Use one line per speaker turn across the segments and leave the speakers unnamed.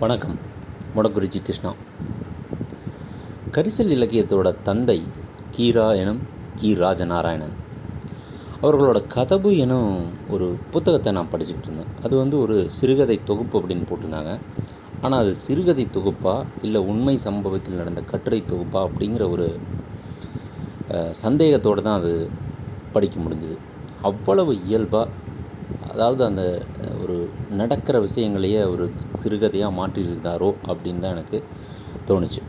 வணக்கம். முடக்குறிச்சி கிருஷ்ணா. கரிசல் இலக்கியத்தோட தந்தை கீரா எனும் கி. ராஜநாராயணன். அவர்களோட கதவு எனும் ஒரு புத்தகத்தை நான் படிச்சுக்கிட்டு இருந்தேன். அது வந்து ஒரு சிறுகதை தொகுப்பு அப்படின்னு போட்டிருந்தாங்க. ஆனால் அது சிறுகதை தொகுப்பா இல்லை உண்மை சம்பவத்தில் நடந்த கட்டுரை தொகுப்பா அப்படிங்கிற ஒரு சந்தேகத்தோடு தான் அது படிக்க முடிஞ்சுது. அவ்வளவு இயல்பாக அதாவது அந்த ஒரு நடக்கிற விஷயங்களையே ஒரு சிறுகதையாக மாற்றியிருந்தாரோ அப்படின்னு தான் எனக்கு தோணுச்சு.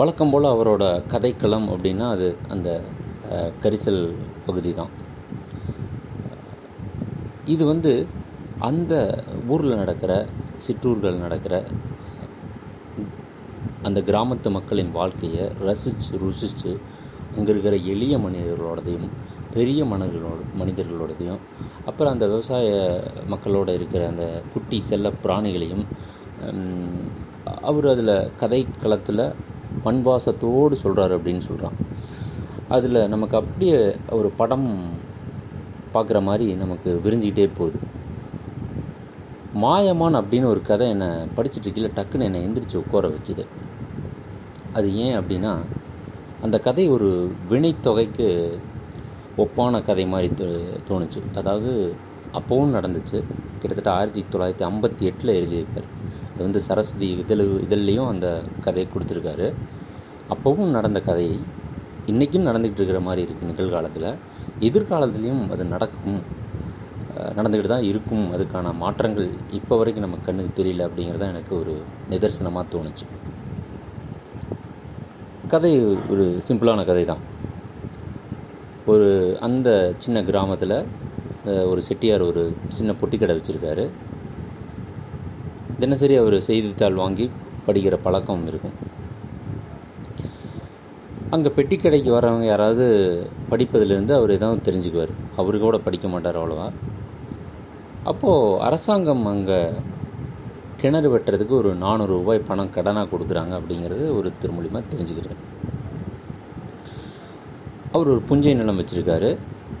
வழக்கம் போல் அவரோட கதைக்களம் அப்படின்னா அது அந்த கரிசல் பகுதி தான். இது வந்து அந்த ஊரில் நடக்கிற சிற்றூர்கள் நடக்கிற அந்த கிராமத்து மக்களின் வாழ்க்கையை ரசித்து ருசித்து அங்கே இருக்கிற எளிய மனிதர்களோடதையும் பெரிய மனிதர்களோட மனிதர்களோடதையும் அப்புறம் அந்த விவசாய மக்களோட இருக்கிற அந்த குட்டி செல்ல பிராணிகளையும் அவர் அதில் கதை களத்தில் மண்வாசத்தோடு சொல்கிறாரு அப்படின்னு சொல்கிறான் அதில் நமக்கு அப்படியே ஒரு படம் பார்க்குற மாதிரி நமக்கு விரிஞ்சிக்கிட்டே போகுது. மாயமான் அப்படின்னு ஒரு கதை என்னை படிச்சுட்டு இருக்கல டக்குன்னு என்னை எந்திரிச்சு உட்கார வச்சுது. அது ஏன் அப்படின்னா அந்த கதை ஒரு வினைத்தொகைக்கு ஒப்பான கதை மாதிரி தோ- தோணுச்சு. அதாவது அப்போவும் நடந்துச்சு. கிட்டத்தட்ட ஆயிரத்தி தொள்ளாயிரத்தி ஐம்பத்தி எட்டில் எழுதியிருக்கார். அது வந்து சரஸ்வதி இதழ் இதழ்லையும் அந்த கதையை கொடுத்துருக்காரு. அப்போவும் நடந்த கதையை இன்றைக்கும் நடந்துக்கிட்டு இருக்கிற மாதிரி இருக்குது நிகழ்காலத்தில். எதிர்காலத்துலேயும் அது நடக்கும். நடந்துக்கிட்டு தான் இருக்கும். அதுக்கான மாற்றங்கள் இப்போ வரைக்கும் நம்ம கண்ணுக்கு தெரியல அப்படிங்கிறது தான் எனக்கு ஒரு நிதர்சனமாக தோணுச்சு. கதை ஒரு சிம்பிளான கதை தான் ஒரு அந்த சின்ன கிராமத்தில் ஒரு செட்டியார் ஒரு சின்ன பொட்டி கடை வச்சுருக்காரு. தினசரி அவர் செய்தித்தாள் வாங்கி படிக்கிற பழக்கம் இருக்கும். அங்கே பெட்டி கடைக்கு வரவங்க யாராவது படிப்பதிலிருந்து அவர் எதாவது தெரிஞ்சுக்குவார். அவரு கூட படிக்க மாட்டார் அவ்வளோவா. அப்போது அரசாங்கம் அங்கே கிணறு வெட்டுறதுக்கு ஒரு நானூறு ரூபாய் பணம் கடனாக கொடுக்குறாங்க அப்படிங்கிறது ஒரு திருமூலியமாக தெரிஞ்சுக்கிறார். அவர் ஒரு புஞ்சை நிலம் வச்சுருக்காரு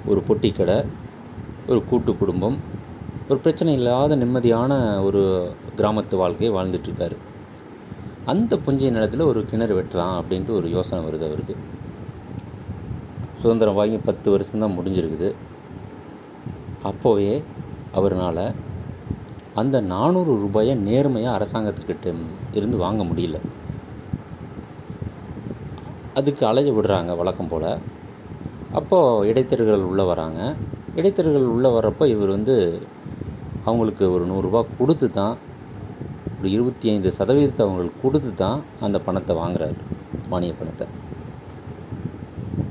ஒரு பொட்டி கடை ஒரு கூட்டு குடும்பம் ஒரு பிரச்சனை இல்லாத நிம்மதியான ஒரு கிராமத்து வாழ்க்கையை வாழ்ந்துட்டுருக்காரு. அந்த புஞ்சை நிலத்தில் ஒரு கிணறு வெட்டலாம் அப்படின்ட்டு ஒரு யோசனை வருது அவருக்கு. சுதந்திரம் வாங்கி பத்து வருஷம்தான் முடிஞ்சிருக்குது. அப்போவே அவர்னால் அந்த நானூறு ரூபாயை நேர்மையாக அரசாங்கத்துக்கிட்ட இருந்து வாங்க முடியல. அதுக்கு அலைய விடுறாங்க வழக்கம் போல். அப்போது இடைத்தரகர்கள் உள்ளே வராங்க. இடைத்தரகர்கள் உள்ளே வர்றப்போ இவர் வந்து அவங்களுக்கு ஒரு நூறுரூபா கொடுத்து தான் ஒரு இருபத்தி ஐந்து சதவீதத்தை அவங்களுக்கு கொடுத்து தான் அந்த பணத்தை வாங்குறாரு மானிய பணத்தை.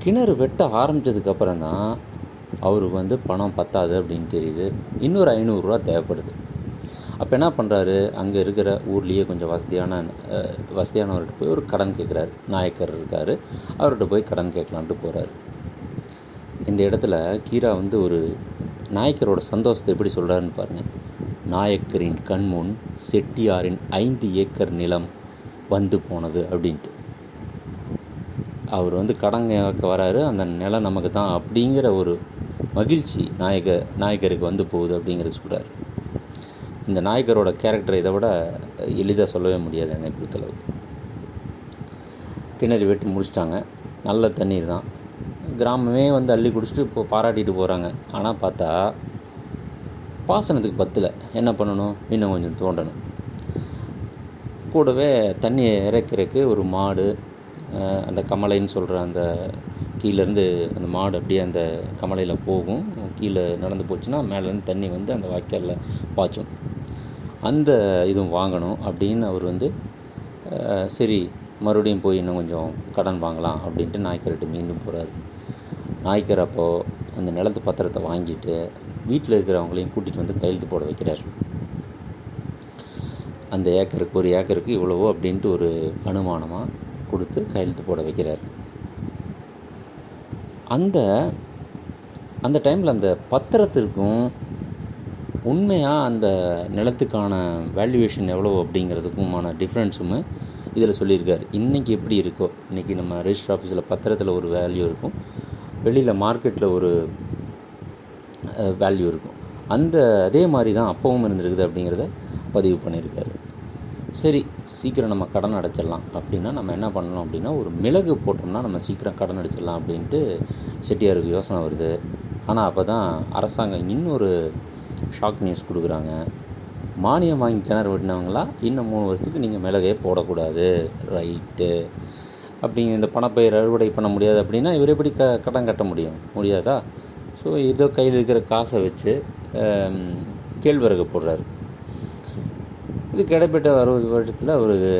கிணறு வெட்ட ஆரம்பித்ததுக்கப்புறம் தான் அவருக்கு வந்து பணம் பத்தாது அப்படின்னு தெரியுது. இன்னொரு ஐநூறுரூவா தேவைப்படுது. அப்போ என்ன பண்ணுறாரு அங்கே இருக்கிற ஊர்லேயே கொஞ்சம் வசதியான வசதியானவர்கிட்ட போய் ஒரு கடன் கேட்குறாரு நாயக்கர் இருக்கார். அவர்கிட்ட போய் கடன் கேட்கலான்ட்டு போகிறாரு இந்த இடத்துல கீரா வந்து ஒரு நாயக்கரோட சந்தோஷத்தை எப்படி சொல்கிறாருன்னு பாருங்கள் நாயக்கரின் கண்முன் செட்டியாரின் ஐந்து ஏக்கர் நிலம் வந்து போனது அப்படின்ட்டு. அவர் வந்து கடங்க வராரு. அந்த நிலம் நமக்கு தான் அப்படிங்கிற ஒரு மகிழ்ச்சி நாயக நாயக்கருக்கு வந்து போகுது அப்படிங்கிறத சொல்கிறார் இந்த நாயக்கரோட கேரக்டர் இதை விட எளிதாக சொல்லவே முடியாது என்னை பொறுத்தளவுக்கு. கிணறு வெட்டி முடிச்சிட்டாங்க. நல்ல தண்ணீர் தான். கிராமமே வந்து அள்ளி குடிச்சிட்டு இப்போ பாராட்டிட்டு போகிறாங்க ஆனால் பார்த்தா பாசனத்துக்கு பத்தில். என்ன பண்ணணும்? இன்னும் கொஞ்சம் தோண்டணும். கூடவே தண்ணி இறக்கிறதுக்கு ஒரு மாடு அந்த கமலைன்னு சொல்கிற அந்த கீழேருந்து அந்த மாடு அப்படியே அந்த கமலையில் போகும். கீழே நடந்து போச்சுன்னா மேலேருந்து தண்ணி வந்து அந்த வாய்க்காலில் பாய்ச்சும். அந்த இதுவும் வாங்கணும் அப்படின்னு அவர் வந்து சரி மறுபடியும் போய் இன்னும் கொஞ்சம் கடன் வாங்கலாம் அப்படின்ட்டு நாய்க்கரட்டு மீண்டும் போகிறாரு நாய்க்கிறப்போ அந்த நிலத்து பத்திரத்தை வாங்கிட்டு வீட்டில் இருக்கிறவங்களையும் கூட்டிகிட்டு வந்து கையெழுத்து போட வைக்கிறார். அந்த ஏக்கருக்கு ஒரு ஏக்கருக்கு இவ்வளவோ அப்படின்ட்டு ஒரு அனுமானமாக கொடுத்து கையெழுத்து போட வைக்கிறார். அந்த அந்த டைமில் அந்த பத்திரத்திற்கும் உண்மையாக அந்த நிலத்துக்கான வேல்யூவேஷன் எவ்வளோ அப்படிங்கிறதுக்குமான டிஃப்ரென்ஸுமே இதில் சொல்லியிருக்காரு. இன்றைக்கி எப்படி இருக்கோ இன்றைக்கி நம்ம ரெஜிஸ்டர் ஆஃபீஸில் பத்திரத்தில் ஒரு வேல்யூ இருக்கும். வெளியில் மார்க்கெட்டில் ஒரு வேல்யூ இருக்கும். அந்த அதே மாதிரி தான் அப்பவும் இருந்திருக்குது அப்படிங்கிறத பதிவு பண்ணியிருக்காரு. சரி சீக்கிரம் நம்ம கடன் அடைச்சிடலாம் அப்படின்னா நம்ம என்ன பண்ணணும் அப்படின்னா ஒரு மிளகு போட்டோம்னா நம்ம சீக்கிரம் கடன் அடைச்சிடலாம் அப்படின்ட்டு செட்டியாருக்கு யோசனை வருது. ஆனால் அப்போ தான் அரசாங்கம் இன்னொரு ஷாக் நியூஸ் கொடுக்குறாங்க. மானியம் வாங்கி கிணறு வெட்டினவங்களா இன்னும் மூணு வருஷத்துக்கு நீங்கள் மிளகே போடக்கூடாது. ரைட்டு அப்படிங்க இந்த பணப்பயிர் அறுவடை பண்ண முடியாது அப்படின்னா இவர் எப்படி க கடன் கட்ட முடியும்? முடியாதா? ஸோ ஏதோ கையில் இருக்கிற காசை வச்சு கேழ்வரகு போடுறாரு. இது கிடைப்பட்ட அறுபது வருஷத்தில் அவருக்கு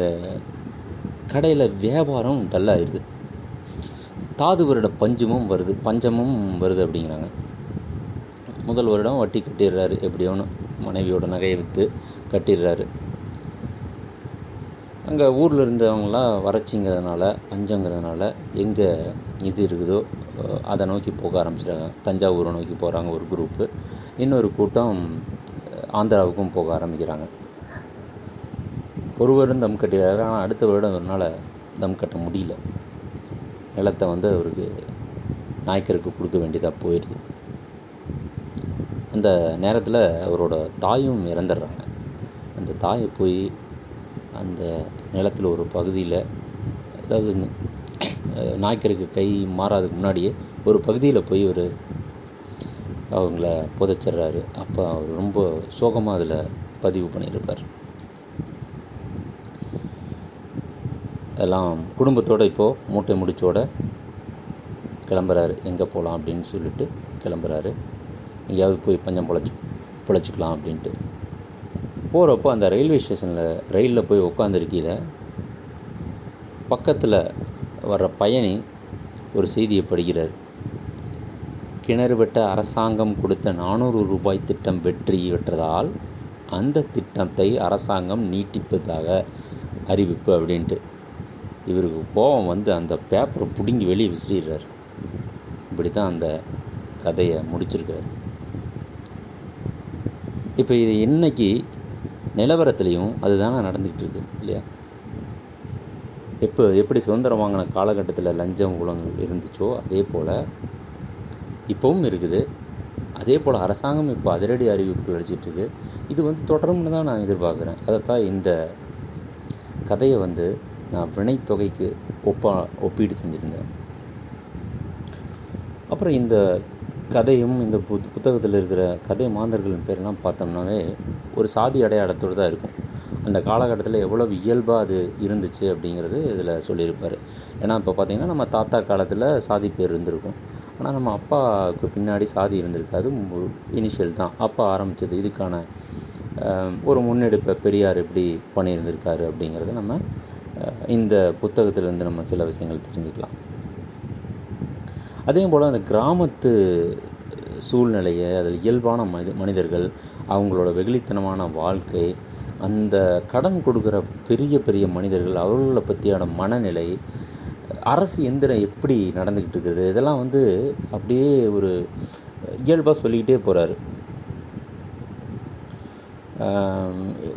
கடையில் வியாபாரம் டல்லாகிடுது தாது வருட பஞ்சமும் வருது. பஞ்சமும் வருது அப்படிங்கிறாங்க. முதல் வருடம் வட்டி கட்டிடுறாரு. எப்படியோன்னு மனைவியோட நகையை விற்று கட்டிடுறாரு. அங்கே ஊரில் இருந்தவங்களாம் வறட்சிங்கிறதுனால பஞ்சங்கிறதுனால எங்கே இது இருக்குதோ அதை நோக்கி போக ஆரம்பிச்சிட்டாங்க. தஞ்சாவூரை நோக்கி போகிறாங்க ஒரு குரூப்பு இன்னொரு கூட்டம் ஆந்திராவுக்கும் போக ஆரம்பிக்கிறாங்க. ஒரு வருடம் தம் கட்டிடுறாரு ஆனால் அடுத்த வருடம் அவரால் தம் கட்ட முடியல. நிலத்தை வந்து அவருக்கு நாய்க்கருக்கு கொடுக்க வேண்டியதாக போயிடுது அந்த நேரத்தில் அவரோட தாயும் இறந்துடுறாங்க. அந்த தாயை போய் அந்த நிலத்தில் ஒரு பகுதியில் அதாவது நாய்க்கருக்கு கை மாறாதுக்கு முன்னாடியே ஒரு பகுதியில் போய் ஒரு அவங்கள புதைச்சிட்றாரு. அப்போ அவர் ரொம்ப சோகமாக அதில் பதிவு பண்ணியிருப்பார். எல்லாம் குடும்பத்தோடு இப்போது மூட்டை முடிச்சோட கிளம்புறாரு. எங்கே போகலாம் அப்படின்னு சொல்லிட்டு கிளம்புறாரு. எங்கேயாவது போய் பஞ்சம் பொழைச்சி பொழைச்சிக்கலாம் அப்படின்ட்டு. போகிறப்போ அந்த ரயில்வே ஸ்டேஷனில் ரயிலில் போய் உட்காந்துருக்கையில் பக்கத்தில் வர்ற பயணி ஒரு செய்தியை படிக்கிறார். கிணறு வெட்ட அரசாங்கம் கொடுத்த நானூறு ரூபாய் திட்டம் வெற்றி பெற்றதால் அந்த திட்டத்தை அரசாங்கம் நீட்டிப்பதாக அறிவிப்பு அப்படின்ட்டு. இவருக்கு கோபம் வந்து அந்த பேப்பரை பிடுங்கி வெளியே விசிறிடுறார். இப்படி தான் அந்த கதையை முடிச்சிருக்காரு. இப்போ இது இன்னைக்கு நிலவரத்துலேயும் அதுதானே நடந்துக்கிட்டு இருக்கு இல்லையா? எப்போ எப்படி சுதந்திரம் வாங்கின காலகட்டத்தில் லஞ்சம் ஊழல் இருந்துச்சோ அதே போல் இப்போவும் இருக்குது. அதே போல் அரசாங்கம் இப்போ அதிரடி அறிவிப்புகள் அடிச்சிட்டு இருக்கு இது வந்து தொடரும்னு தான் நான் எதிர்பார்க்குறேன். அதைத்தான் இந்த கதையை வந்து நான் வினைத்தொகைக்கு ஒப்பா ஒப்பீடு செஞ்சுருந்தேன். அப்புறம் இந்த கதையும் இந்த புத் புத்தகத்தில் இருக்கிற கதை மாந்தர்களின் பேரெல்லாம் பார்த்தோம்னாவே ஒரு சாதி அடையாளத்தோடு தான் இருக்கும். அந்த காலகட்டத்தில் எவ்வளவு இயல்பாக அது இருந்துச்சு அப்படிங்கிறது இதில் சொல்லியிருப்பார். ஏன்னா இப்போ பார்த்திங்கன்னா நம்ம தாத்தா காலத்தில் சாதி பேர் இருந்திருக்கும். ஆனால் நம்ம அப்பாவுக்கு பின்னாடி சாதி இருந்திருக்காது. இனிஷியல் தான். அப்பா ஆரம்பித்தது இதுக்கான ஒரு முன்னெடுப்பை பெரியார் எப்படி பண்ணியிருந்திருக்காரு அப்படிங்கிறத நம்ம இந்த புத்தகத்திலேருந்து நம்ம சில விஷயங்கள் தெரிஞ்சுக்கலாம். அதே போல் அந்த கிராமத்து சூழ்நிலையை அதில் இயல்பான மனித மனிதர்கள் அவங்களோட வெகுளித்தனமான வாழ்க்கை அந்த கடன் கொடுக்குற பெரிய பெரிய மனிதர்கள் அவர்களை பற்றியான மனநிலை அரசு எந்திரம் எப்படி நடந்துக்கிட்டு இருக்குது இதெல்லாம் வந்து அப்படியே ஒரு இயல்பாக சொல்லிக்கிட்டே போகிறாரு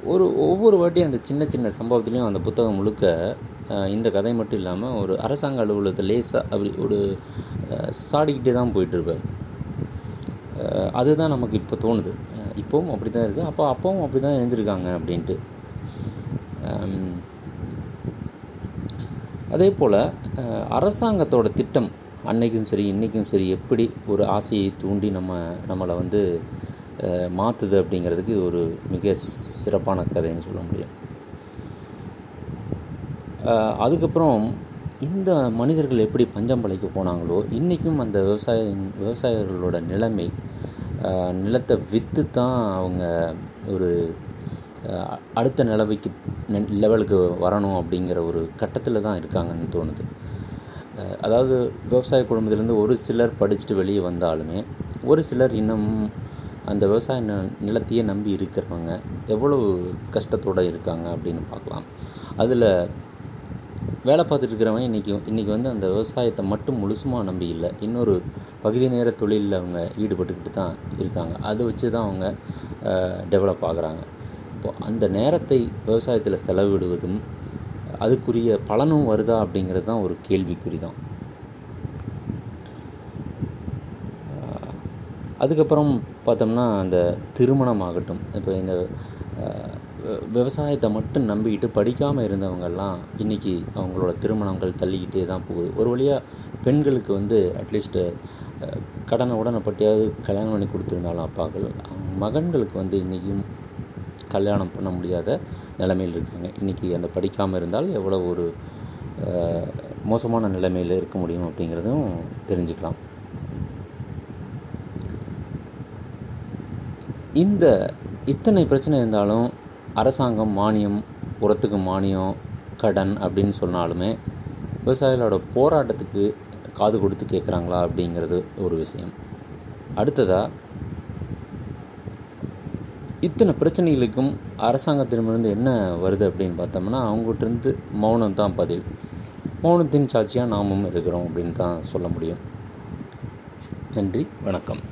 ஒரு ஒவ்வொரு வாட்டியும் அந்த சின்ன சின்ன சம்பவத்துலேயும் அந்த புத்தகம் முழுக்க இந்த கதை மட்டும் இல்லாமல் ஒரு அரசாங்க அலுவலகத்தில் லேசாக அப்படி ஒரு சாடிக்கிட்டே தான் போயிட்டுருப்பார் அதுதான் நமக்கு இப்போ தோணுது. இப்போவும் அப்படி தான் இருக்குது அப்போ அப்பவும் அப்படி தான் எழுந்திருக்காங்க அப்படின்ட்டு. அதே போல் அரசாங்கத்தோட திட்டம் அன்னைக்கும் சரி இன்றைக்கும் சரி எப்படி ஒரு ஆசையை தூண்டி நம்ம நம்மளை வந்து மாற்றுது அப்படிங்கிறதுக்கு இது ஒரு மிக சிறப்பான கதைன்னு சொல்ல முடியும். அதுக்கப்புறம் இந்த மனிதர்கள் எப்படி பஞ்சம் பழைக்க போனாங்களோ இன்றைக்கும் அந்த விவசாய விவசாயிகளோட நிலைமை நிலத்தை விற்று தான் அவங்க ஒரு அடுத்த நிலவைக்கு லெவலுக்கு வரணும் அப்படிங்கிற ஒரு கட்டத்தில் தான் இருக்காங்கன்னு தோணுது. அதாவது விவசாய குடும்பத்திலேருந்து ஒரு சிலர் படிச்சுட்டு வெளியே வந்தாலுமே ஒரு சிலர் இன்னும் அந்த விவசாய ந- நிலத்தையே நம்பி இருக்கிறவங்க எவ்வளவு கஷ்டத்தோடு இருக்காங்க அப்படின்னு பார்க்கலாம். அதில் வேலை பார்த்துட்டு இருக்கிறவங்க இன்றைக்கி இன்றைக்கி வந்து அந்த விவசாயத்தை மட்டும் முழுசுமாக நம்பி இல்லை. இன்னொரு பகுதி நேர தொழிலில் அவங்க ஈடுபட்டுக்கிட்டு தான் இருக்காங்க. அதை வச்சு தான் அவங்க டெவலப் ஆகுறாங்க. இப்போ அந்த நேரத்தை விவசாயத்தில் செலவிடுவதும் அதுக்குரிய பலனும் வருதா அப்படிங்கிறது தான் ஒரு கேள்விக்குறி தான். அதுக்கப்புறம் பார்த்தோம்னா அந்த திருமணம் ஆகட்டும் இப்போ இந்த விவசாயத்தை மட்டும் நம்பிக்கிட்டு படிக்காமல் இருந்தவங்கெல்லாம் இன்றைக்கி அவங்களோட திருமணங்கள் தள்ளிக்கிட்டே தான் போகுது. ஒரு வழியாக பெண்களுக்கு வந்து அட்லீஸ்ட்டு கடனை உடனப்பட்டியாவது கல்யாணம் பண்ணி கொடுத்துருந்தாலும் அப்பாக்கள் மகன்களுக்கு வந்து இன்றைக்கும் கல்யாணம் பண்ண முடியாத நிலைமையில் இருக்காங்க. இன்றைக்கி அந்த படிக்காமல் இருந்தால் எவ்வளோ ஒரு மோசமான நிலைமையில் இருக்க முடியும் அப்படிங்கிறதும் தெரிஞ்சுக்கலாம். இந்த இத்தனை பிரச்சனை இருந்தாலும் அரசாங்கம் மானியம் உரத்துக்கு மானியம் கடன் அப்படின்னு சொன்னாலுமே விவசாயிகளோட போராட்டத்துக்கு காது கொடுத்து கேட்குறாங்களா அப்படிங்கிறது ஒரு விஷயம். அடுத்ததாக இத்தனை பிரச்சனைகளுக்கும் அரசாங்கத்திடமிருந்து என்ன வருது அப்படின்னு பார்த்தோம்னா அவங்ககிட்டருந்து மௌனம் தான் பதில். மௌனத்தின் சாட்சியாக நாமும் இருக்கிறோம் அப்படின்னு தான் சொல்ல முடியும். நன்றி வணக்கம்.